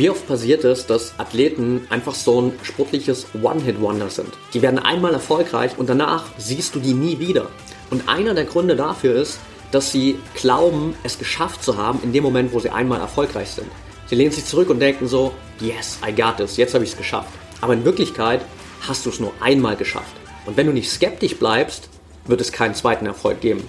Wie oft passiert es, dass Athleten einfach so ein sportliches One-Hit-Wonder sind? Die werden einmal erfolgreich und danach siehst du die nie wieder. Und einer der Gründe dafür ist, dass sie glauben, es geschafft zu haben in dem Moment, wo sie einmal erfolgreich sind. Sie lehnen sich zurück und denken so, yes, I got this, jetzt habe ich es geschafft. Aber in Wirklichkeit hast du es nur einmal geschafft. Und wenn du nicht skeptisch bleibst, wird es keinen zweiten Erfolg geben.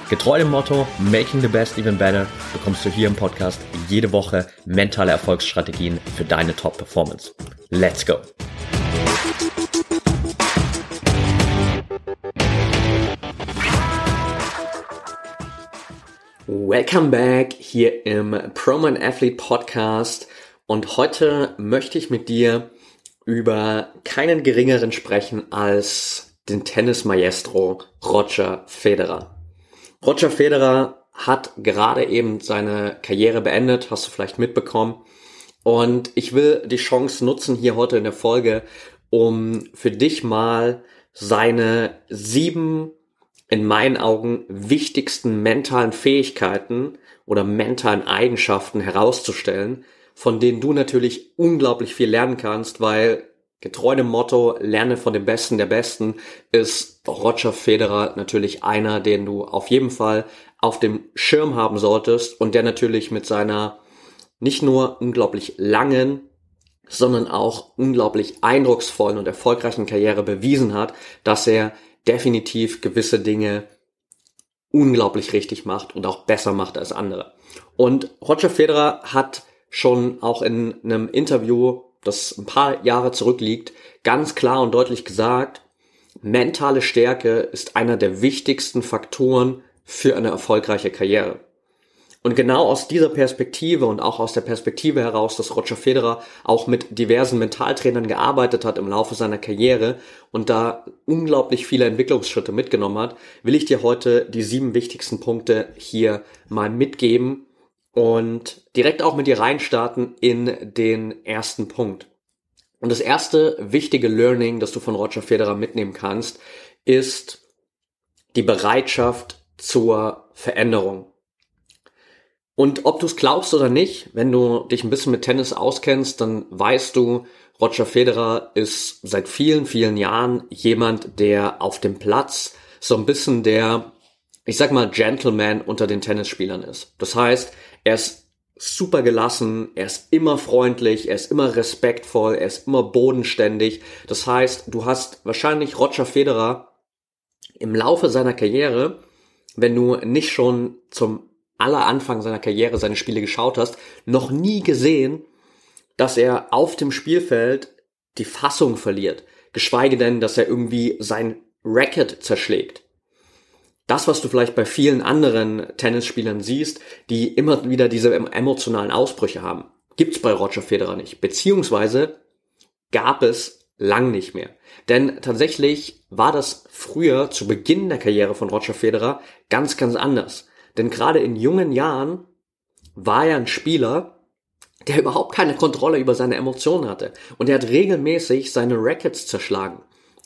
Getreu dem Motto Making the Best Even Better bekommst du hier im Podcast jede Woche mentale Erfolgsstrategien für deine Top-Performance. Let's go! Welcome back hier im Proman Athlete Podcast und heute möchte ich mit dir über keinen geringeren sprechen als den Tennis Maestro Roger Federer. Roger Federer hat gerade eben seine Karriere beendet, hast du vielleicht mitbekommen. Und ich will die Chance nutzen hier heute in der Folge, um für dich mal seine sieben in meinen Augen wichtigsten mentalen Fähigkeiten oder mentalen Eigenschaften herauszustellen, von denen du natürlich unglaublich viel lernen kannst, weil Getreu dem Motto, lerne von dem Besten der Besten, ist Roger Federer natürlich einer, den du auf jeden Fall auf dem Schirm haben solltest und der natürlich mit seiner nicht nur unglaublich langen, sondern auch unglaublich eindrucksvollen und erfolgreichen Karriere bewiesen hat, dass er definitiv gewisse Dinge unglaublich richtig macht und auch besser macht als andere. Und Roger Federer hat schon auch in einem Interview das ein paar Jahre zurückliegt, ganz klar und deutlich gesagt, mentale Stärke ist einer der wichtigsten Faktoren für eine erfolgreiche Karriere. Und genau aus dieser Perspektive und auch aus der Perspektive heraus, dass Roger Federer auch mit diversen Mentaltrainern gearbeitet hat im Laufe seiner Karriere und da unglaublich viele Entwicklungsschritte mitgenommen hat, will ich dir heute die sieben wichtigsten Punkte hier mal mitgeben, und direkt auch mit dir reinstarten in den ersten Punkt. Und das erste wichtige Learning, das du von Roger Federer mitnehmen kannst, ist die Bereitschaft zur Veränderung. Und ob du es glaubst oder nicht, wenn du dich ein bisschen mit Tennis auskennst, dann weißt du, Roger Federer ist seit vielen, vielen Jahren jemand, der auf dem Platz so ein bisschen der, ich sag mal, Gentleman unter den Tennisspielern ist. Das heißt, er ist super gelassen, er ist immer freundlich, er ist immer respektvoll, er ist immer bodenständig. Das heißt, du hast wahrscheinlich Roger Federer im Laufe seiner Karriere, wenn du nicht schon zum aller Anfang seiner Karriere seine Spiele geschaut hast, noch nie gesehen, dass er auf dem Spielfeld die Fassung verliert. Geschweige denn, dass er irgendwie sein Racket zerschlägt das, was du vielleicht bei vielen anderen Tennisspielern siehst, die immer wieder diese emotionalen Ausbrüche haben, gibt's bei Roger Federer nicht. Beziehungsweise gab es lang nicht mehr. Denn tatsächlich war das früher zu Beginn der Karriere von Roger Federer ganz, ganz anders. Denn gerade in jungen Jahren war er ein Spieler, der überhaupt keine Kontrolle über seine Emotionen hatte. Und er hat regelmäßig seine Rackets zerschlagen.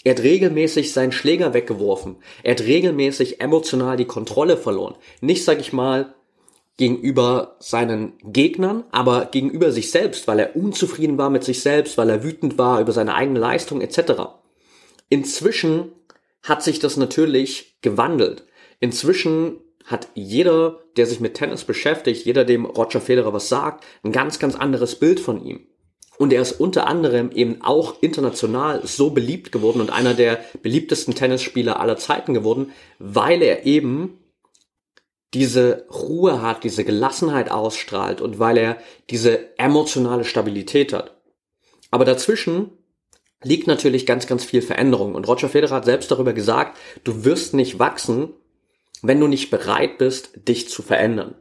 Er hat regelmäßig seinen Schläger weggeworfen. Er hat regelmäßig emotional die Kontrolle verloren. Nicht, sag ich mal, gegenüber seinen Gegnern, aber gegenüber sich selbst, weil er unzufrieden war mit sich selbst, weil er wütend war über seine eigene Leistung etc. Inzwischen hat sich das natürlich gewandelt. Inzwischen hat jeder, der sich mit Tennis beschäftigt, jeder, dem Roger Federer was sagt, ein ganz, ganz anderes Bild von ihm. Und er ist unter anderem eben auch international so beliebt geworden und einer der beliebtesten Tennisspieler aller Zeiten geworden, weil er eben diese Ruhe hat, diese Gelassenheit ausstrahlt und weil er diese emotionale Stabilität hat. Aber dazwischen liegt natürlich ganz, ganz viel Veränderung. Und Roger Federer hat selbst darüber gesagt, du wirst nicht wachsen, wenn du nicht bereit bist, dich zu verändern.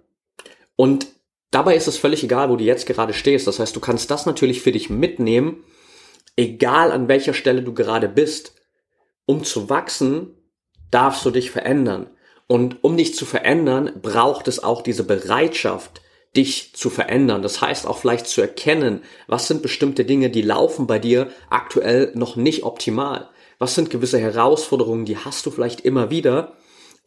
Und dabei ist es völlig egal, wo du jetzt gerade stehst. Das heißt, du kannst das natürlich für dich mitnehmen, egal an welcher Stelle du gerade bist. Um zu wachsen, darfst du dich verändern. Und um dich zu verändern, braucht es auch diese Bereitschaft, dich zu verändern. Das heißt auch vielleicht zu erkennen, was sind bestimmte Dinge, die laufen bei dir aktuell noch nicht optimal. Was sind gewisse Herausforderungen, die hast du vielleicht immer wieder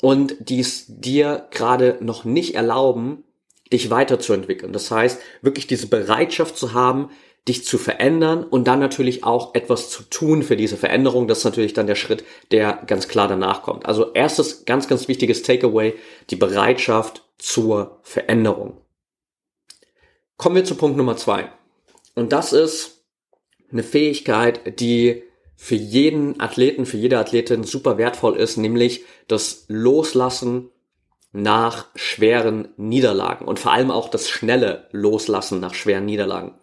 und die es dir gerade noch nicht erlauben, dich weiterzuentwickeln. Das heißt, wirklich diese Bereitschaft zu haben, dich zu verändern und dann natürlich auch etwas zu tun für diese Veränderung. Das ist natürlich dann der Schritt, der ganz klar danach kommt. Also erstes ganz, ganz wichtiges Takeaway, die Bereitschaft zur Veränderung. Kommen wir zu Punkt Nummer zwei. Und das ist eine Fähigkeit, die für jeden Athleten, für jede Athletin super wertvoll ist, nämlich das Loslassen nach schweren Niederlagen und vor allem auch das schnelle Loslassen nach schweren Niederlagen.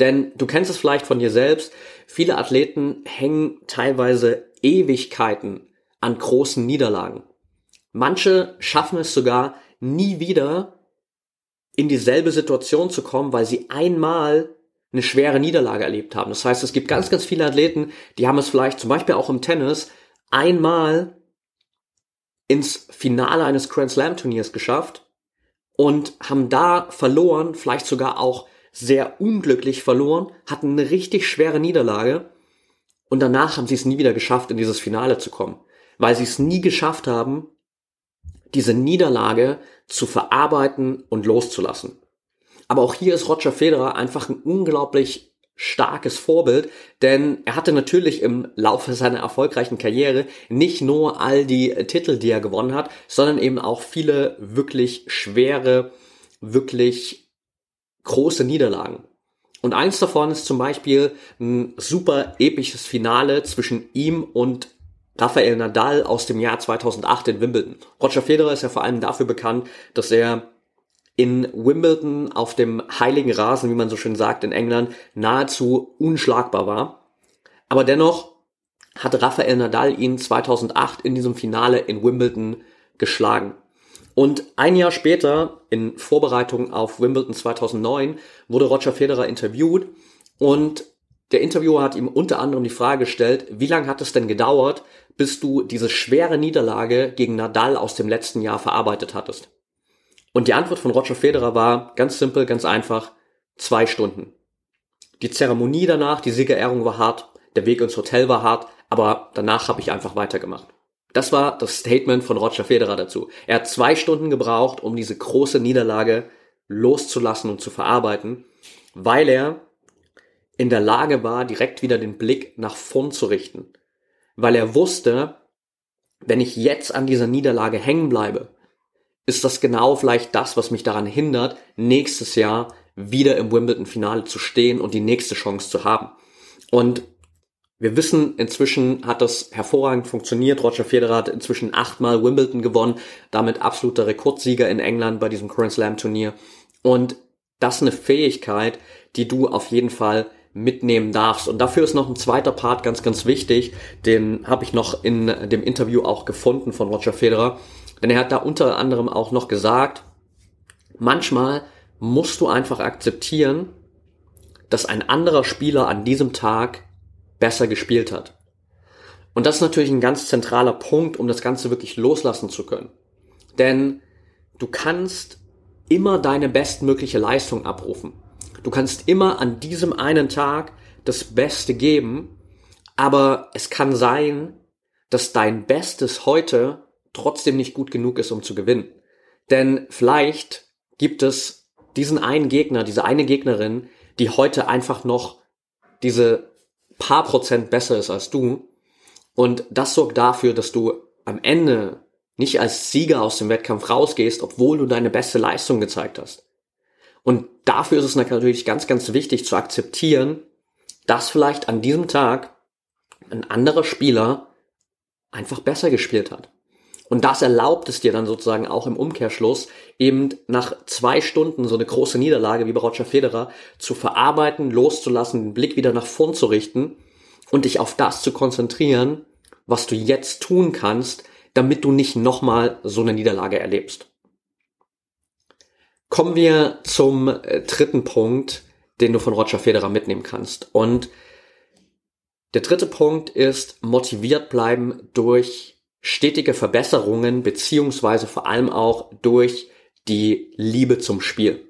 Denn du kennst es vielleicht von dir selbst, viele Athleten hängen teilweise Ewigkeiten an großen Niederlagen. Manche schaffen es sogar nie wieder in dieselbe Situation zu kommen, weil sie einmal eine schwere Niederlage erlebt haben. Das heißt, es gibt ganz, ganz viele Athleten, die haben es vielleicht zum Beispiel auch im Tennis einmal ins Finale eines Grand Slam Turniers geschafft und haben da verloren, vielleicht sogar auch sehr unglücklich verloren, hatten eine richtig schwere Niederlage und danach haben sie es nie wieder geschafft, in dieses Finale zu kommen, weil sie es nie geschafft haben, diese Niederlage zu verarbeiten und loszulassen. Aber auch hier ist Roger Federer einfach ein unglaublich starkes Vorbild, denn er hatte natürlich im Laufe seiner erfolgreichen Karriere nicht nur all die Titel, die er gewonnen hat, sondern eben auch viele wirklich schwere, wirklich große Niederlagen. Und eins davon ist zum Beispiel ein super episches Finale zwischen ihm und Rafael Nadal aus dem Jahr 2008 in Wimbledon. Roger Federer ist ja vor allem dafür bekannt, dass er in Wimbledon auf dem heiligen Rasen, wie man so schön sagt in England, nahezu unschlagbar war. Aber dennoch hat Rafael Nadal ihn 2008 in diesem Finale in Wimbledon geschlagen. Und ein Jahr später, in Vorbereitung auf Wimbledon 2009, wurde Roger Federer interviewt und der Interviewer hat ihm unter anderem die Frage gestellt, wie lange hat es denn gedauert, bis du diese schwere Niederlage gegen Nadal aus dem letzten Jahr verarbeitet hattest? Und die Antwort von Roger Federer war ganz simpel, ganz einfach, zwei Stunden. Die Zeremonie danach, die Siegerehrung war hart, der Weg ins Hotel war hart, aber danach habe ich einfach weitergemacht. Das war das Statement von Roger Federer dazu. Er hat zwei Stunden gebraucht, um diese große Niederlage loszulassen und zu verarbeiten, weil er in der Lage war, direkt wieder den Blick nach vorn zu richten. Weil er wusste, wenn ich jetzt an dieser Niederlage hängen bleibe, ist das genau vielleicht das, was mich daran hindert, nächstes Jahr wieder im Wimbledon-Finale zu stehen und die nächste Chance zu haben. Und wir wissen, inzwischen hat das hervorragend funktioniert. Roger Federer hat inzwischen achtmal Wimbledon gewonnen, damit absoluter Rekordsieger in England bei diesem Grand Slam Turnier. Und das ist eine Fähigkeit, die du auf jeden Fall mitnehmen darfst. Und dafür ist noch ein zweiter Part ganz, ganz wichtig. Den habe ich noch in dem Interview auch gefunden von Roger Federer. Denn er hat da unter anderem auch noch gesagt, manchmal musst du einfach akzeptieren, dass ein anderer Spieler an diesem Tag besser gespielt hat. Und das ist natürlich ein ganz zentraler Punkt, um das Ganze wirklich loslassen zu können. Denn du kannst immer deine bestmögliche Leistung abrufen. Du kannst immer an diesem einen Tag das Beste geben, aber es kann sein, dass dein Bestes heute trotzdem nicht gut genug ist, um zu gewinnen. Denn vielleicht gibt es diesen einen Gegner, diese eine Gegnerin, die heute einfach noch diese paar Prozent besser ist als du. Und das sorgt dafür, dass du am Ende nicht als Sieger aus dem Wettkampf rausgehst, obwohl du deine beste Leistung gezeigt hast. Und dafür ist es natürlich ganz, ganz wichtig zu akzeptieren, dass vielleicht an diesem Tag ein anderer Spieler einfach besser gespielt hat. Und das erlaubt es dir dann sozusagen auch im Umkehrschluss, eben nach zwei Stunden so eine große Niederlage wie bei Roger Federer zu verarbeiten, loszulassen, den Blick wieder nach vorn zu richten und dich auf das zu konzentrieren, was du jetzt tun kannst, damit du nicht nochmal so eine Niederlage erlebst. Kommen wir zum äh, dritten Punkt, den du von Roger Federer mitnehmen kannst. Und der dritte Punkt ist motiviert bleiben durch stetige Verbesserungen beziehungsweise vor allem auch durch die Liebe zum Spiel.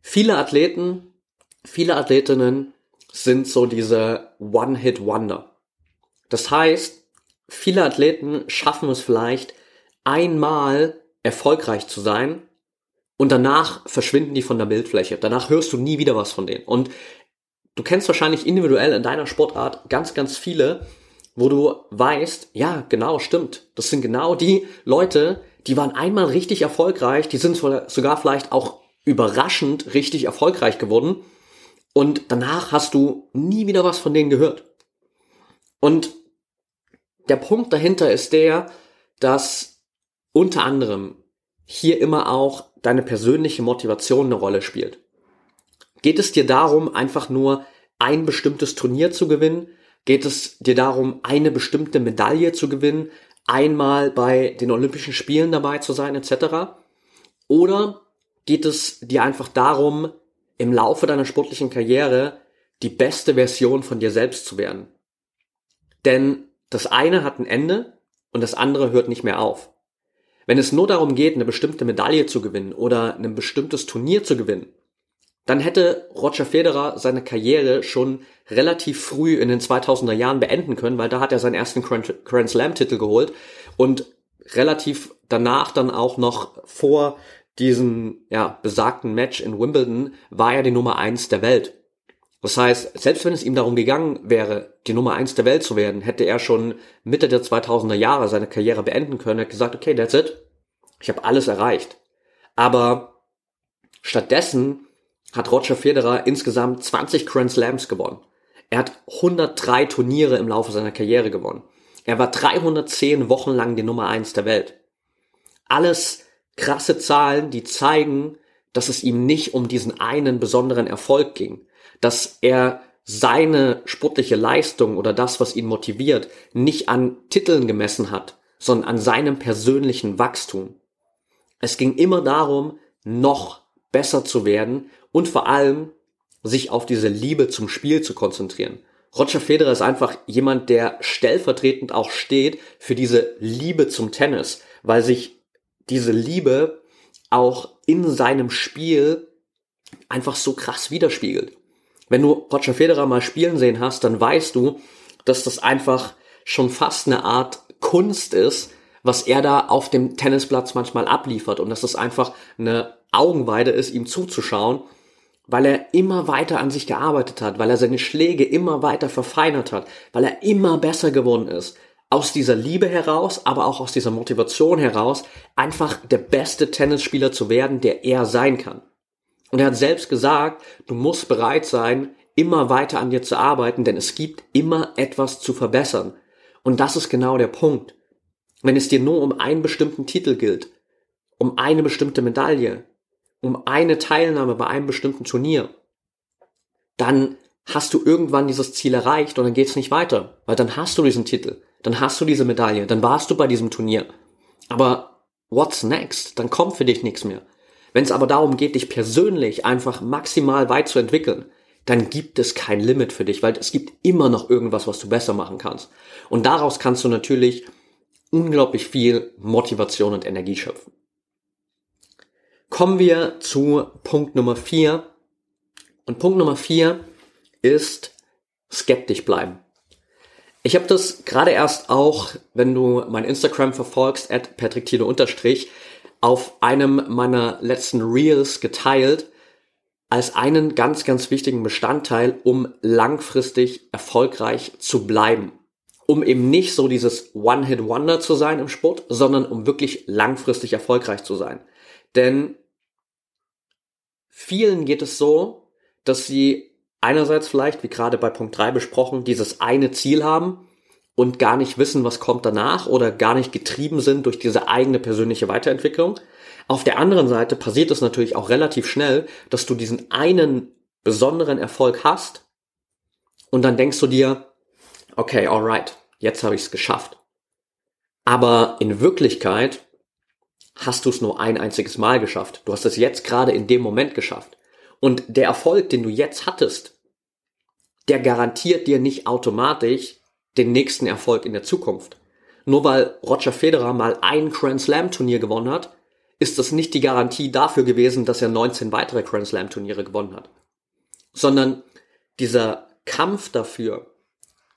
Viele Athleten, viele Athletinnen sind so diese One-Hit-Wonder. Das heißt, viele Athleten schaffen es vielleicht einmal erfolgreich zu sein und danach verschwinden die von der Bildfläche. Danach hörst du nie wieder was von denen. Und du kennst wahrscheinlich individuell in deiner Sportart ganz, ganz viele, wo du weißt, ja, genau, stimmt. Das sind genau die Leute, die waren einmal richtig erfolgreich, die sind sogar vielleicht auch überraschend richtig erfolgreich geworden und danach hast du nie wieder was von denen gehört. Und der Punkt dahinter ist der, dass unter anderem hier immer auch deine persönliche Motivation eine Rolle spielt. Geht es dir darum, einfach nur ein bestimmtes Turnier zu gewinnen? Geht es dir darum, eine bestimmte Medaille zu gewinnen? Einmal bei den Olympischen Spielen dabei zu sein, etc.? Oder geht es dir einfach darum, im Laufe deiner sportlichen Karriere die beste Version von dir selbst zu werden? Denn das eine hat ein Ende und das andere hört nicht mehr auf. Wenn es nur darum geht, eine bestimmte Medaille zu gewinnen oder ein bestimmtes Turnier zu gewinnen, dann hätte Roger Federer seine Karriere schon relativ früh in den 2000er Jahren beenden können, weil da hat er seinen ersten Grand Slam Titel geholt und relativ danach dann auch noch vor diesem ja, besagten Match in Wimbledon war er die Nummer eins der Welt. Das heißt, selbst wenn es ihm darum gegangen wäre, die Nummer eins der Welt zu werden, hätte er schon Mitte der 2000er Jahre seine Karriere beenden können, er hat gesagt, okay, that's it. Ich habe alles erreicht. Aber stattdessen hat Roger Federer insgesamt 20 Grand Slams gewonnen. Er hat 103 Turniere im Laufe seiner Karriere gewonnen. Er war 310 Wochen lang die Nummer eins der Welt. Alles krasse Zahlen, die zeigen, dass es ihm nicht um diesen einen besonderen Erfolg ging, dass er seine sportliche Leistung oder das, was ihn motiviert, nicht an Titeln gemessen hat, sondern an seinem persönlichen Wachstum. Es ging immer darum, noch besser zu werden und vor allem sich auf diese Liebe zum Spiel zu konzentrieren. Roger Federer ist einfach jemand, der stellvertretend auch steht für diese Liebe zum Tennis, weil sich diese Liebe auch in seinem Spiel einfach so krass widerspiegelt. Wenn du Roger Federer mal spielen sehen hast, dann weißt du, dass das einfach schon fast eine Art Kunst ist, was er da auf dem Tennisplatz manchmal abliefert und dass das einfach eine Augenweide ist, ihm zuzuschauen weil er immer weiter an sich gearbeitet hat, weil er seine Schläge immer weiter verfeinert hat, weil er immer besser geworden ist. Aus dieser Liebe heraus, aber auch aus dieser Motivation heraus, einfach der beste Tennisspieler zu werden, der er sein kann. Und er hat selbst gesagt, du musst bereit sein, immer weiter an dir zu arbeiten, denn es gibt immer etwas zu verbessern. Und das ist genau der Punkt. Wenn es dir nur um einen bestimmten Titel gilt, um eine bestimmte Medaille, um eine Teilnahme bei einem bestimmten Turnier, dann hast du irgendwann dieses Ziel erreicht und dann geht's nicht weiter, weil dann hast du diesen Titel, dann hast du diese Medaille, dann warst du bei diesem Turnier. Aber what's next? Dann kommt für dich nichts mehr. Wenn es aber darum geht, dich persönlich einfach maximal weit zu entwickeln, dann gibt es kein Limit für dich, weil es gibt immer noch irgendwas, was du besser machen kannst. Und daraus kannst du natürlich unglaublich viel Motivation und Energie schöpfen. Kommen wir zu Punkt Nummer vier. Und Punkt Nummer vier ist skeptisch bleiben. Ich habe das gerade erst auch, wenn du mein Instagram verfolgst, at unterstrich, auf einem meiner letzten Reels geteilt, als einen ganz, ganz wichtigen Bestandteil, um langfristig erfolgreich zu bleiben. Um eben nicht so dieses One-Hit-Wonder zu sein im Sport, sondern um wirklich langfristig erfolgreich zu sein. Denn Vielen geht es so, dass sie einerseits vielleicht, wie gerade bei Punkt 3 besprochen, dieses eine Ziel haben und gar nicht wissen, was kommt danach oder gar nicht getrieben sind durch diese eigene persönliche Weiterentwicklung. Auf der anderen Seite passiert es natürlich auch relativ schnell, dass du diesen einen besonderen Erfolg hast und dann denkst du dir, okay, alright, jetzt habe ich es geschafft. Aber in Wirklichkeit hast du es nur ein einziges Mal geschafft. Du hast es jetzt gerade in dem Moment geschafft. Und der Erfolg, den du jetzt hattest, der garantiert dir nicht automatisch den nächsten Erfolg in der Zukunft. Nur weil Roger Federer mal ein Grand Slam Turnier gewonnen hat, ist das nicht die Garantie dafür gewesen, dass er 19 weitere Grand Slam Turniere gewonnen hat. Sondern dieser Kampf dafür,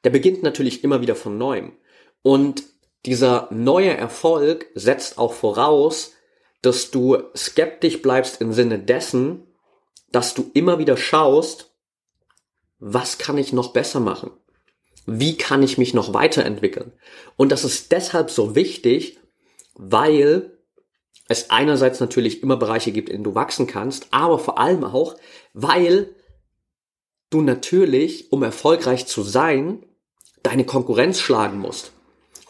der beginnt natürlich immer wieder von neuem. Und dieser neue Erfolg setzt auch voraus, dass du skeptisch bleibst im Sinne dessen, dass du immer wieder schaust, was kann ich noch besser machen? Wie kann ich mich noch weiterentwickeln? Und das ist deshalb so wichtig, weil es einerseits natürlich immer Bereiche gibt, in denen du wachsen kannst, aber vor allem auch, weil du natürlich, um erfolgreich zu sein, deine Konkurrenz schlagen musst.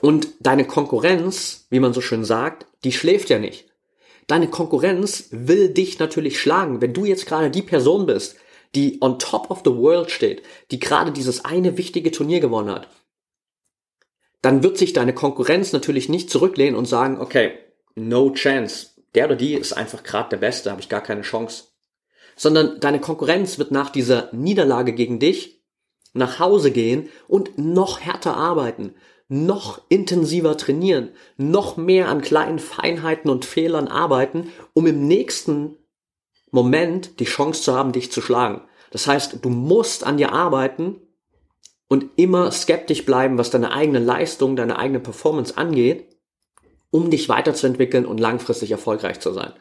Und deine Konkurrenz, wie man so schön sagt, die schläft ja nicht. Deine Konkurrenz will dich natürlich schlagen. Wenn du jetzt gerade die Person bist, die on top of the world steht, die gerade dieses eine wichtige Turnier gewonnen hat, dann wird sich deine Konkurrenz natürlich nicht zurücklehnen und sagen, okay, no chance. Der oder die ist einfach gerade der Beste, habe ich gar keine Chance. Sondern deine Konkurrenz wird nach dieser Niederlage gegen dich nach Hause gehen und noch härter arbeiten, noch intensiver trainieren, noch mehr an kleinen Feinheiten und Fehlern arbeiten, um im nächsten Moment die Chance zu haben, dich zu schlagen. Das heißt, du musst an dir arbeiten und immer skeptisch bleiben, was deine eigene Leistung, deine eigene Performance angeht, um dich weiterzuentwickeln und langfristig erfolgreich zu sein.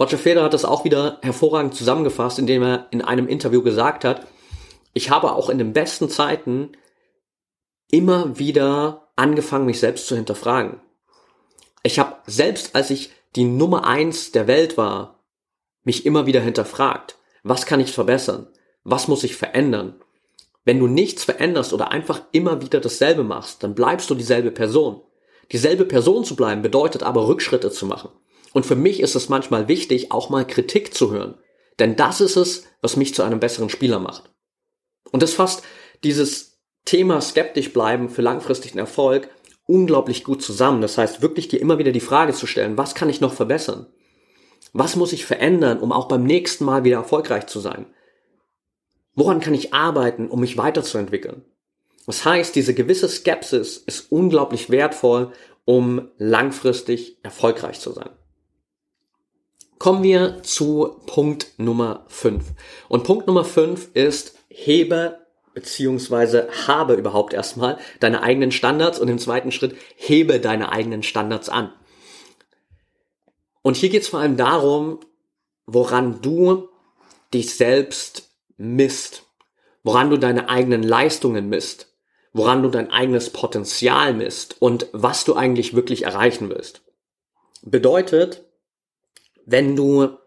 Roger Federer hat das auch wieder hervorragend zusammengefasst, indem er in einem Interview gesagt hat, ich habe auch in den besten Zeiten immer wieder angefangen, mich selbst zu hinterfragen. Ich habe selbst, als ich die Nummer eins der Welt war, mich immer wieder hinterfragt. Was kann ich verbessern? Was muss ich verändern? Wenn du nichts veränderst oder einfach immer wieder dasselbe machst, dann bleibst du dieselbe Person. Dieselbe Person zu bleiben bedeutet aber Rückschritte zu machen. Und für mich ist es manchmal wichtig, auch mal Kritik zu hören. Denn das ist es, was mich zu einem besseren Spieler macht. Und das fasst dieses Thema skeptisch bleiben für langfristigen Erfolg unglaublich gut zusammen. Das heißt, wirklich dir immer wieder die Frage zu stellen, was kann ich noch verbessern? Was muss ich verändern, um auch beim nächsten Mal wieder erfolgreich zu sein? Woran kann ich arbeiten, um mich weiterzuentwickeln? Das heißt, diese gewisse Skepsis ist unglaublich wertvoll, um langfristig erfolgreich zu sein. Kommen wir zu Punkt Nummer 5. Und Punkt Nummer 5 ist, hebe beziehungsweise habe überhaupt erstmal deine eigenen Standards und im zweiten Schritt hebe deine eigenen Standards an. Und hier geht es vor allem darum, woran du dich selbst misst, woran du deine eigenen Leistungen misst, woran du dein eigenes Potenzial misst und was du eigentlich wirklich erreichen willst. Bedeutet, wenn du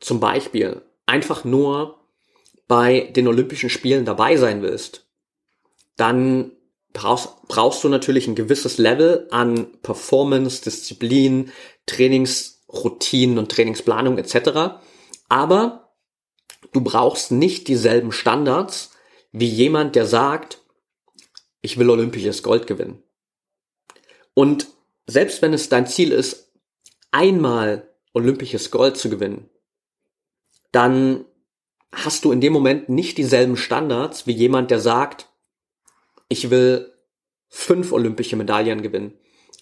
zum Beispiel einfach nur bei den Olympischen Spielen dabei sein willst, dann brauchst, brauchst du natürlich ein gewisses Level an Performance, Disziplin, Trainingsroutinen und Trainingsplanung etc. Aber du brauchst nicht dieselben Standards wie jemand, der sagt, ich will olympisches Gold gewinnen. Und selbst wenn es dein Ziel ist, einmal olympisches Gold zu gewinnen, dann hast du in dem Moment nicht dieselben Standards wie jemand, der sagt, ich will fünf olympische Medaillen gewinnen.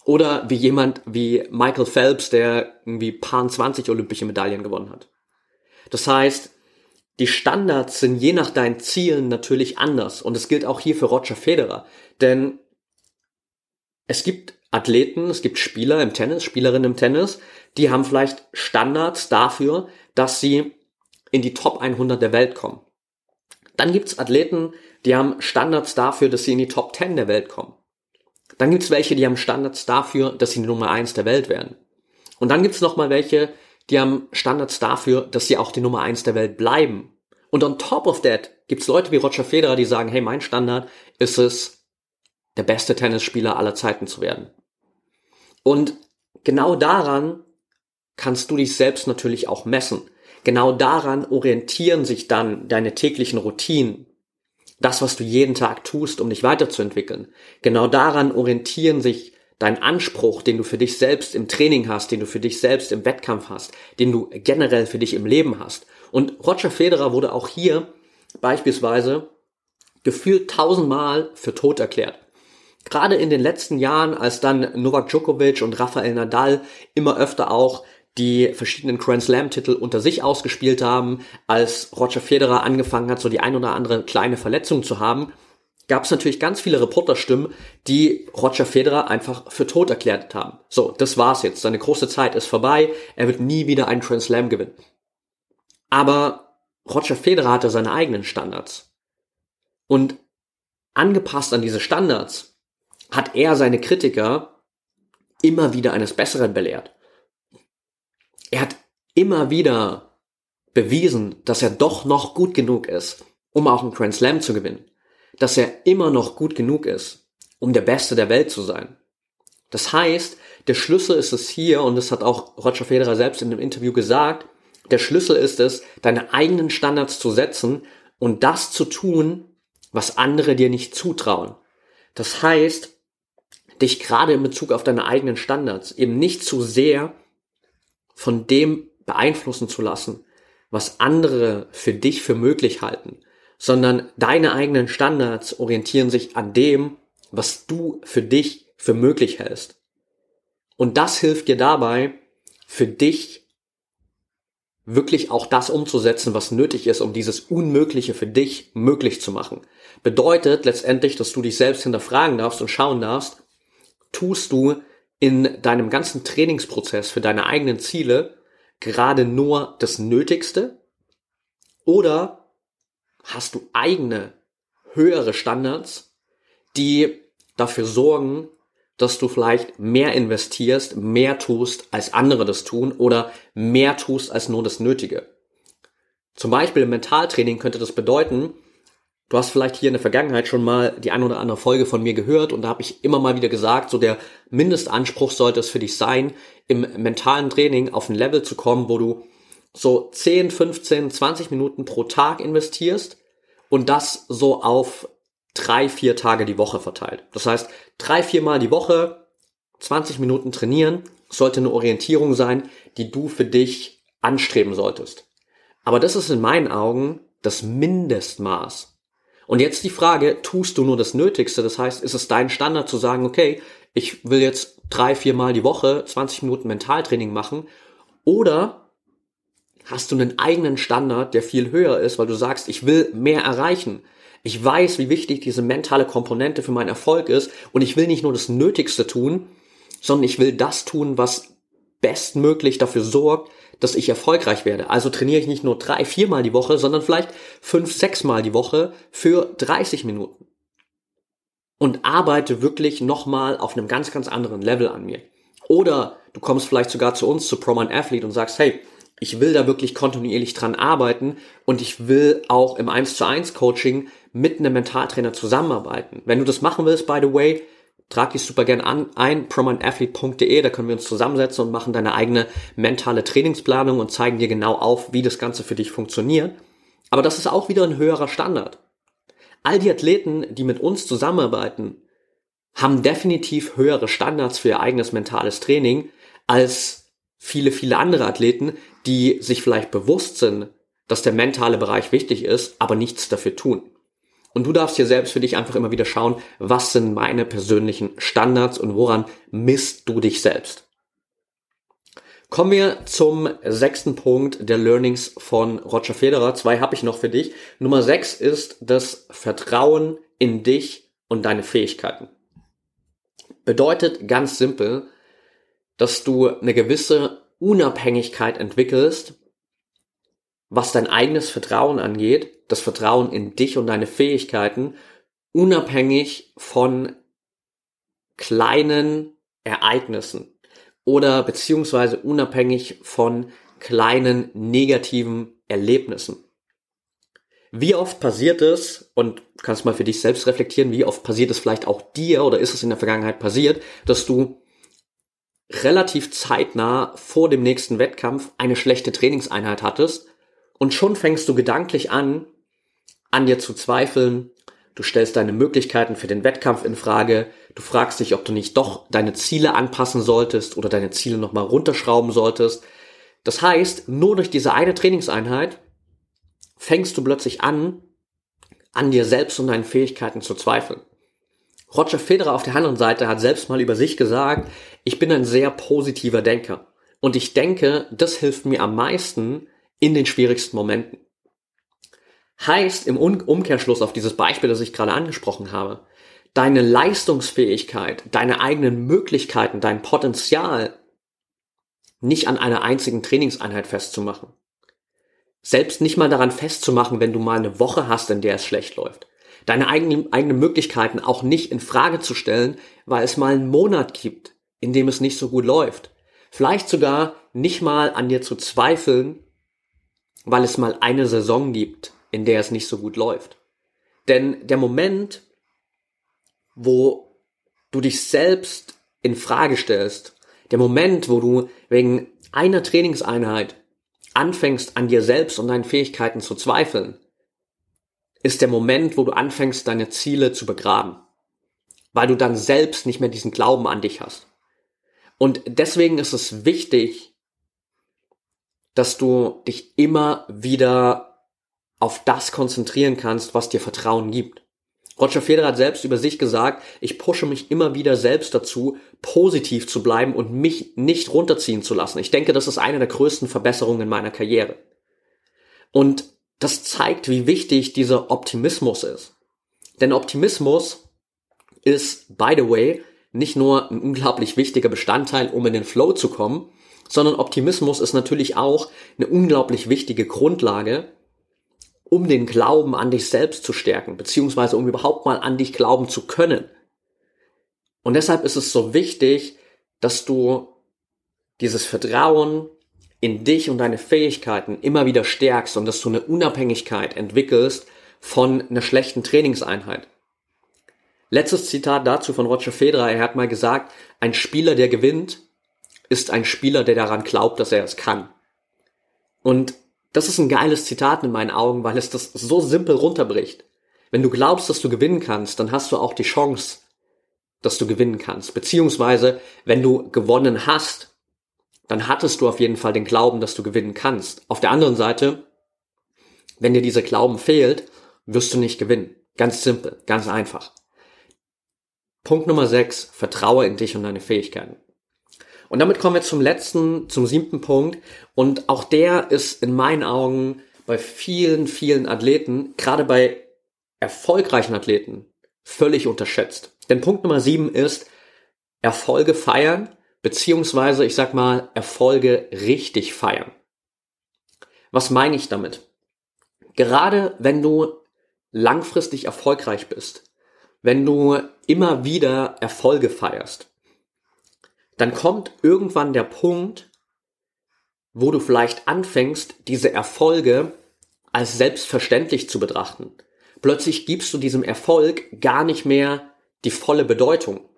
Oder wie jemand wie Michael Phelps, der irgendwie paar 20 olympische Medaillen gewonnen hat. Das heißt, die Standards sind je nach deinen Zielen natürlich anders. Und es gilt auch hier für Roger Federer. Denn es gibt Athleten, es gibt Spieler im Tennis, Spielerinnen im Tennis, die haben vielleicht Standards dafür, dass sie in die Top 100 der Welt kommen. Dann gibt's Athleten, die haben Standards dafür, dass sie in die Top 10 der Welt kommen. Dann gibt's welche, die haben Standards dafür, dass sie die Nummer 1 der Welt werden. Und dann gibt's noch mal welche, die haben Standards dafür, dass sie auch die Nummer 1 der Welt bleiben. Und on top of that gibt's Leute wie Roger Federer, die sagen, hey, mein Standard ist es, der beste Tennisspieler aller Zeiten zu werden. Und genau daran kannst du dich selbst natürlich auch messen. Genau daran orientieren sich dann deine täglichen Routinen. Das, was du jeden Tag tust, um dich weiterzuentwickeln. Genau daran orientieren sich dein Anspruch, den du für dich selbst im Training hast, den du für dich selbst im Wettkampf hast, den du generell für dich im Leben hast. Und Roger Federer wurde auch hier beispielsweise gefühlt tausendmal für tot erklärt. Gerade in den letzten Jahren, als dann Novak Djokovic und Rafael Nadal immer öfter auch die verschiedenen Grand Slam Titel unter sich ausgespielt haben, als Roger Federer angefangen hat, so die ein oder andere kleine Verletzung zu haben, gab es natürlich ganz viele Reporterstimmen, die Roger Federer einfach für tot erklärt haben. So, das war's jetzt. Seine große Zeit ist vorbei. Er wird nie wieder einen Grand Slam gewinnen. Aber Roger Federer hatte seine eigenen Standards. Und angepasst an diese Standards hat er seine Kritiker immer wieder eines Besseren belehrt. Er hat immer wieder bewiesen, dass er doch noch gut genug ist, um auch einen Grand Slam zu gewinnen dass er immer noch gut genug ist, um der Beste der Welt zu sein. Das heißt, der Schlüssel ist es hier, und das hat auch Roger Federer selbst in dem Interview gesagt, der Schlüssel ist es, deine eigenen Standards zu setzen und das zu tun, was andere dir nicht zutrauen. Das heißt, dich gerade in Bezug auf deine eigenen Standards eben nicht zu sehr von dem beeinflussen zu lassen, was andere für dich für möglich halten, sondern deine eigenen Standards orientieren sich an dem, was du für dich für möglich hältst. Und das hilft dir dabei, für dich wirklich auch das umzusetzen, was nötig ist, um dieses Unmögliche für dich möglich zu machen. Bedeutet letztendlich, dass du dich selbst hinterfragen darfst und schauen darfst, tust du in deinem ganzen Trainingsprozess für deine eigenen Ziele gerade nur das Nötigste oder hast du eigene höhere Standards, die dafür sorgen, dass du vielleicht mehr investierst, mehr tust, als andere das tun oder mehr tust als nur das Nötige. Zum Beispiel im Mentaltraining könnte das bedeuten, du hast vielleicht hier in der Vergangenheit schon mal die ein oder andere Folge von mir gehört und da habe ich immer mal wieder gesagt, so der Mindestanspruch sollte es für dich sein, im mentalen Training auf ein Level zu kommen, wo du so 10, 15, 20 Minuten pro Tag investierst und das so auf drei, vier Tage die Woche verteilt. Das heißt, drei, viermal die Woche 20 Minuten trainieren sollte eine Orientierung sein, die du für dich anstreben solltest. Aber das ist in meinen Augen das Mindestmaß. Und jetzt die Frage, tust du nur das Nötigste? Das heißt, ist es dein Standard zu sagen, okay, ich will jetzt drei, viermal die Woche 20 Minuten Mentaltraining machen? Oder hast du einen eigenen Standard, der viel höher ist, weil du sagst, ich will mehr erreichen. Ich weiß, wie wichtig diese mentale Komponente für meinen Erfolg ist und ich will nicht nur das Nötigste tun, sondern ich will das tun, was bestmöglich dafür sorgt, dass ich erfolgreich werde. Also trainiere ich nicht nur drei, viermal die Woche, sondern vielleicht fünf, sechsmal die Woche für 30 Minuten. Und arbeite wirklich nochmal auf einem ganz, ganz anderen Level an mir. Oder du kommst vielleicht sogar zu uns, zu ProMan Athlete und sagst, hey, ich will da wirklich kontinuierlich dran arbeiten und ich will auch im 1 zu 1 Coaching mit einem Mentaltrainer zusammenarbeiten. Wenn du das machen willst, by the way, trag dich super gern an, ein, promanathlete.de, da können wir uns zusammensetzen und machen deine eigene mentale Trainingsplanung und zeigen dir genau auf, wie das Ganze für dich funktioniert. Aber das ist auch wieder ein höherer Standard. All die Athleten, die mit uns zusammenarbeiten, haben definitiv höhere Standards für ihr eigenes mentales Training als viele, viele andere Athleten, die sich vielleicht bewusst sind, dass der mentale Bereich wichtig ist, aber nichts dafür tun. Und du darfst hier selbst für dich einfach immer wieder schauen, was sind meine persönlichen Standards und woran misst du dich selbst. Kommen wir zum sechsten Punkt der Learnings von Roger Federer. Zwei habe ich noch für dich. Nummer sechs ist das Vertrauen in dich und deine Fähigkeiten. Bedeutet ganz simpel, dass du eine gewisse Unabhängigkeit entwickelst, was dein eigenes Vertrauen angeht, das Vertrauen in dich und deine Fähigkeiten, unabhängig von kleinen Ereignissen oder beziehungsweise unabhängig von kleinen negativen Erlebnissen. Wie oft passiert es, und kannst mal für dich selbst reflektieren, wie oft passiert es vielleicht auch dir oder ist es in der Vergangenheit passiert, dass du relativ zeitnah vor dem nächsten Wettkampf eine schlechte Trainingseinheit hattest und schon fängst du gedanklich an, an dir zu zweifeln, du stellst deine Möglichkeiten für den Wettkampf in Frage, du fragst dich, ob du nicht doch deine Ziele anpassen solltest oder deine Ziele nochmal runterschrauben solltest. Das heißt, nur durch diese eine Trainingseinheit fängst du plötzlich an, an dir selbst und deinen Fähigkeiten zu zweifeln. Roger Federer auf der anderen Seite hat selbst mal über sich gesagt, ich bin ein sehr positiver Denker. Und ich denke, das hilft mir am meisten in den schwierigsten Momenten. Heißt im Umkehrschluss auf dieses Beispiel, das ich gerade angesprochen habe, deine Leistungsfähigkeit, deine eigenen Möglichkeiten, dein Potenzial nicht an einer einzigen Trainingseinheit festzumachen. Selbst nicht mal daran festzumachen, wenn du mal eine Woche hast, in der es schlecht läuft. Deine eigenen, eigenen Möglichkeiten auch nicht in Frage zu stellen, weil es mal einen Monat gibt, in dem es nicht so gut läuft. Vielleicht sogar nicht mal an dir zu zweifeln, weil es mal eine Saison gibt, in der es nicht so gut läuft. Denn der Moment, wo du dich selbst in Frage stellst, der Moment, wo du wegen einer Trainingseinheit anfängst an dir selbst und deinen Fähigkeiten zu zweifeln, ist der Moment, wo du anfängst, deine Ziele zu begraben. Weil du dann selbst nicht mehr diesen Glauben an dich hast. Und deswegen ist es wichtig, dass du dich immer wieder auf das konzentrieren kannst, was dir Vertrauen gibt. Roger Federer hat selbst über sich gesagt, ich pushe mich immer wieder selbst dazu, positiv zu bleiben und mich nicht runterziehen zu lassen. Ich denke, das ist eine der größten Verbesserungen in meiner Karriere. Und das zeigt, wie wichtig dieser Optimismus ist. Denn Optimismus ist, by the way, nicht nur ein unglaublich wichtiger Bestandteil, um in den Flow zu kommen, sondern Optimismus ist natürlich auch eine unglaublich wichtige Grundlage, um den Glauben an dich selbst zu stärken, beziehungsweise um überhaupt mal an dich glauben zu können. Und deshalb ist es so wichtig, dass du dieses Vertrauen in dich und deine Fähigkeiten immer wieder stärkst und dass du eine Unabhängigkeit entwickelst von einer schlechten Trainingseinheit. Letztes Zitat dazu von Roger Federer. Er hat mal gesagt, ein Spieler, der gewinnt, ist ein Spieler, der daran glaubt, dass er es kann. Und das ist ein geiles Zitat in meinen Augen, weil es das so simpel runterbricht. Wenn du glaubst, dass du gewinnen kannst, dann hast du auch die Chance, dass du gewinnen kannst. Beziehungsweise, wenn du gewonnen hast, dann hattest du auf jeden Fall den Glauben, dass du gewinnen kannst. Auf der anderen Seite, wenn dir dieser Glauben fehlt, wirst du nicht gewinnen. Ganz simpel, ganz einfach. Punkt Nummer 6. Vertraue in dich und deine Fähigkeiten. Und damit kommen wir zum letzten, zum siebten Punkt. Und auch der ist in meinen Augen bei vielen, vielen Athleten, gerade bei erfolgreichen Athleten, völlig unterschätzt. Denn Punkt Nummer sieben ist Erfolge feiern, beziehungsweise ich sag mal Erfolge richtig feiern. Was meine ich damit? Gerade wenn du langfristig erfolgreich bist, wenn du immer wieder Erfolge feierst, dann kommt irgendwann der Punkt, wo du vielleicht anfängst, diese Erfolge als selbstverständlich zu betrachten. Plötzlich gibst du diesem Erfolg gar nicht mehr die volle Bedeutung.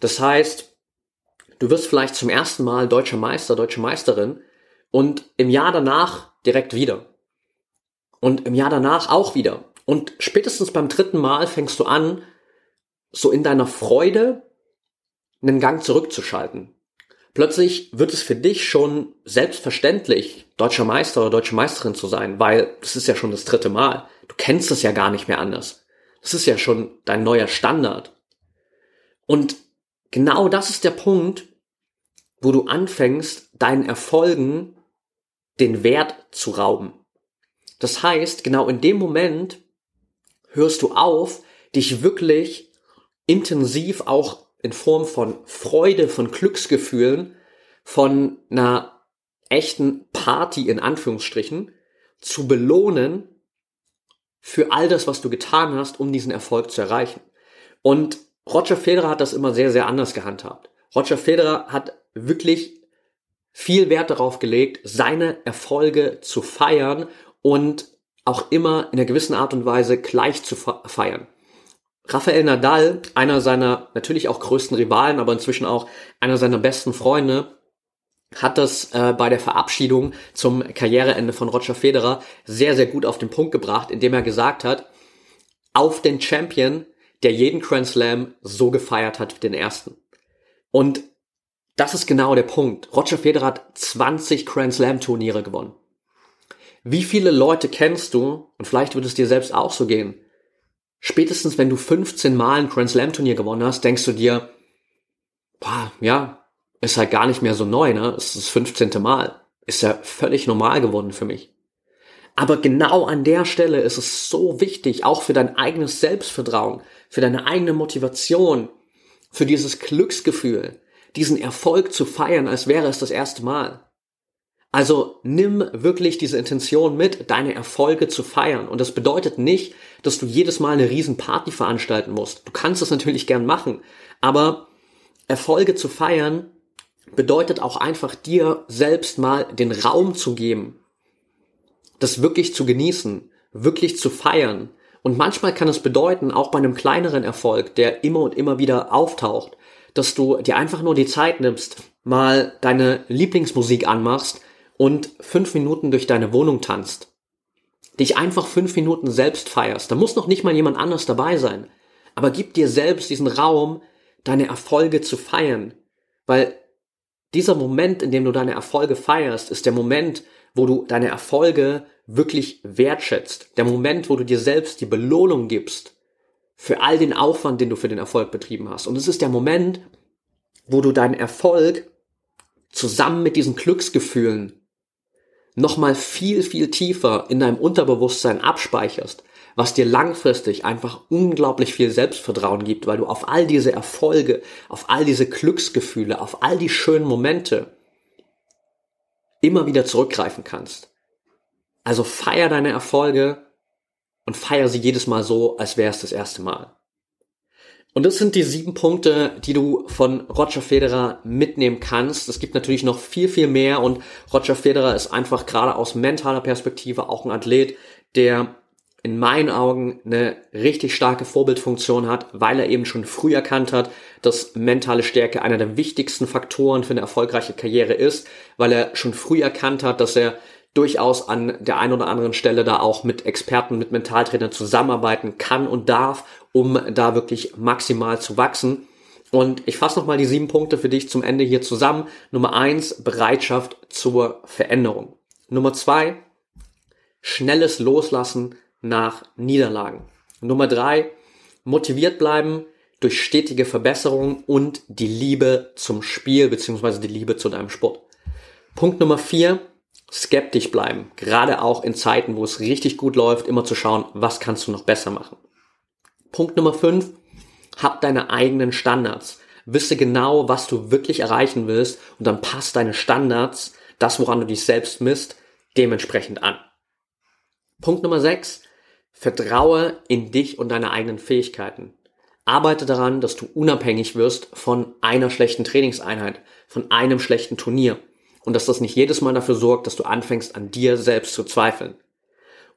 Das heißt, du wirst vielleicht zum ersten Mal deutscher Meister, deutsche Meisterin und im Jahr danach direkt wieder. Und im Jahr danach auch wieder. Und spätestens beim dritten Mal fängst du an, so in deiner Freude einen Gang zurückzuschalten. Plötzlich wird es für dich schon selbstverständlich, deutscher Meister oder deutsche Meisterin zu sein, weil das ist ja schon das dritte Mal. Du kennst es ja gar nicht mehr anders. Das ist ja schon dein neuer Standard. Und genau das ist der Punkt, wo du anfängst, deinen Erfolgen den Wert zu rauben. Das heißt, genau in dem Moment hörst du auf, dich wirklich intensiv auch in Form von Freude, von Glücksgefühlen, von einer echten Party in Anführungsstrichen zu belohnen für all das, was du getan hast, um diesen Erfolg zu erreichen. Und Roger Federer hat das immer sehr, sehr anders gehandhabt. Roger Federer hat wirklich viel Wert darauf gelegt, seine Erfolge zu feiern und auch immer in einer gewissen Art und Weise gleich zu feiern. Rafael Nadal, einer seiner natürlich auch größten Rivalen, aber inzwischen auch einer seiner besten Freunde, hat das äh, bei der Verabschiedung zum Karriereende von Roger Federer sehr, sehr gut auf den Punkt gebracht, indem er gesagt hat, auf den Champion, der jeden Grand Slam so gefeiert hat wie den ersten. Und das ist genau der Punkt. Roger Federer hat 20 Grand Slam Turniere gewonnen. Wie viele Leute kennst du, und vielleicht wird es dir selbst auch so gehen, spätestens wenn du 15 Mal ein Grand Slam Turnier gewonnen hast, denkst du dir, boah, ja, ist halt gar nicht mehr so neu, ne? Es ist das 15. Mal. Ist ja völlig normal geworden für mich. Aber genau an der Stelle ist es so wichtig, auch für dein eigenes Selbstvertrauen, für deine eigene Motivation, für dieses Glücksgefühl, diesen Erfolg zu feiern, als wäre es das erste Mal. Also nimm wirklich diese Intention mit, deine Erfolge zu feiern. Und das bedeutet nicht, dass du jedes Mal eine riesen Party veranstalten musst. Du kannst es natürlich gern machen. Aber Erfolge zu feiern bedeutet auch einfach dir selbst mal den Raum zu geben, das wirklich zu genießen, wirklich zu feiern. Und manchmal kann es bedeuten, auch bei einem kleineren Erfolg, der immer und immer wieder auftaucht, dass du dir einfach nur die Zeit nimmst, mal deine Lieblingsmusik anmachst und fünf Minuten durch deine Wohnung tanzt. Dich einfach fünf Minuten selbst feierst. Da muss noch nicht mal jemand anders dabei sein. Aber gib dir selbst diesen Raum, deine Erfolge zu feiern. Weil dieser Moment, in dem du deine Erfolge feierst, ist der Moment, wo du deine Erfolge wirklich wertschätzt. Der Moment, wo du dir selbst die Belohnung gibst für all den Aufwand, den du für den Erfolg betrieben hast. Und es ist der Moment, wo du deinen Erfolg zusammen mit diesen Glücksgefühlen nochmal viel, viel tiefer in deinem Unterbewusstsein abspeicherst, was dir langfristig einfach unglaublich viel Selbstvertrauen gibt, weil du auf all diese Erfolge, auf all diese Glücksgefühle, auf all die schönen Momente immer wieder zurückgreifen kannst. Also feier deine Erfolge und feier sie jedes Mal so, als wäre es das erste Mal. Und das sind die sieben Punkte, die du von Roger Federer mitnehmen kannst. Es gibt natürlich noch viel, viel mehr und Roger Federer ist einfach gerade aus mentaler Perspektive auch ein Athlet, der in meinen Augen eine richtig starke Vorbildfunktion hat, weil er eben schon früh erkannt hat, dass mentale Stärke einer der wichtigsten Faktoren für eine erfolgreiche Karriere ist, weil er schon früh erkannt hat, dass er durchaus an der einen oder anderen Stelle da auch mit Experten, mit Mentaltrainern zusammenarbeiten kann und darf, um da wirklich maximal zu wachsen. Und ich fasse nochmal die sieben Punkte für dich zum Ende hier zusammen. Nummer eins, Bereitschaft zur Veränderung. Nummer zwei, schnelles Loslassen nach Niederlagen. Nummer drei, motiviert bleiben durch stetige Verbesserung und die Liebe zum Spiel beziehungsweise die Liebe zu deinem Sport. Punkt Nummer vier, skeptisch bleiben. Gerade auch in Zeiten, wo es richtig gut läuft, immer zu schauen, was kannst du noch besser machen. Punkt Nummer fünf, hab deine eigenen Standards. Wisse genau, was du wirklich erreichen willst und dann passt deine Standards, das woran du dich selbst misst, dementsprechend an. Punkt Nummer sechs, Vertraue in dich und deine eigenen Fähigkeiten. Arbeite daran, dass du unabhängig wirst von einer schlechten Trainingseinheit, von einem schlechten Turnier und dass das nicht jedes Mal dafür sorgt, dass du anfängst an dir selbst zu zweifeln.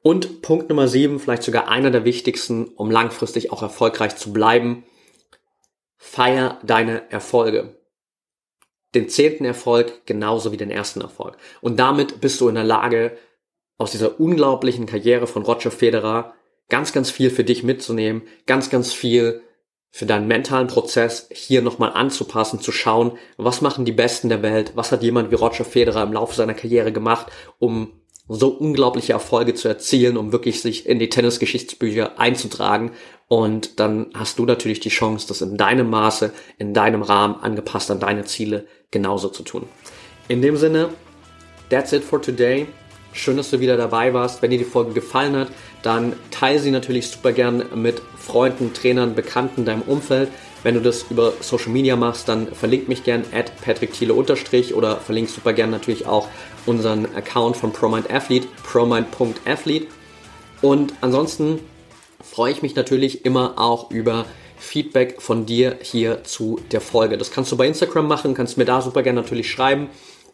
Und Punkt Nummer sieben, vielleicht sogar einer der wichtigsten, um langfristig auch erfolgreich zu bleiben, feier deine Erfolge. Den zehnten Erfolg genauso wie den ersten Erfolg. Und damit bist du in der Lage, aus dieser unglaublichen Karriere von Roger Federer ganz, ganz viel für dich mitzunehmen, ganz, ganz viel für deinen mentalen Prozess hier nochmal anzupassen, zu schauen, was machen die Besten der Welt, was hat jemand wie Roger Federer im Laufe seiner Karriere gemacht, um so unglaubliche Erfolge zu erzielen, um wirklich sich in die Tennisgeschichtsbücher einzutragen. Und dann hast du natürlich die Chance, das in deinem Maße, in deinem Rahmen, angepasst an deine Ziele, genauso zu tun. In dem Sinne, that's it for today. Schön, dass du wieder dabei warst. Wenn dir die Folge gefallen hat, dann teile sie natürlich super gern mit Freunden, Trainern, Bekannten, deinem Umfeld. Wenn du das über Social Media machst, dann verlink mich gern at Patrick Thiele unterstrich oder verlink super gern natürlich auch unseren Account von ProMind Athlete, promind.athlete. Und ansonsten freue ich mich natürlich immer auch über Feedback von dir hier zu der Folge. Das kannst du bei Instagram machen, kannst mir da super gern natürlich schreiben.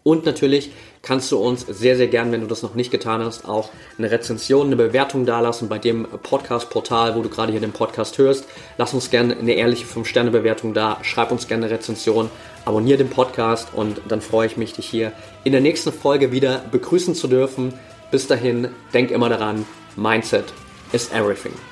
Und natürlich kannst du uns sehr, sehr gern, wenn du das noch nicht getan hast, auch eine Rezension, eine Bewertung dalassen bei dem Podcast-Portal, wo du gerade hier den Podcast hörst. Lass uns gerne eine ehrliche 5-Sterne-Bewertung da, schreib uns gerne eine Rezension, abonniere den Podcast und dann freue ich mich, dich hier in der nächsten Folge wieder begrüßen zu dürfen. Bis dahin, denk immer daran, Mindset is everything.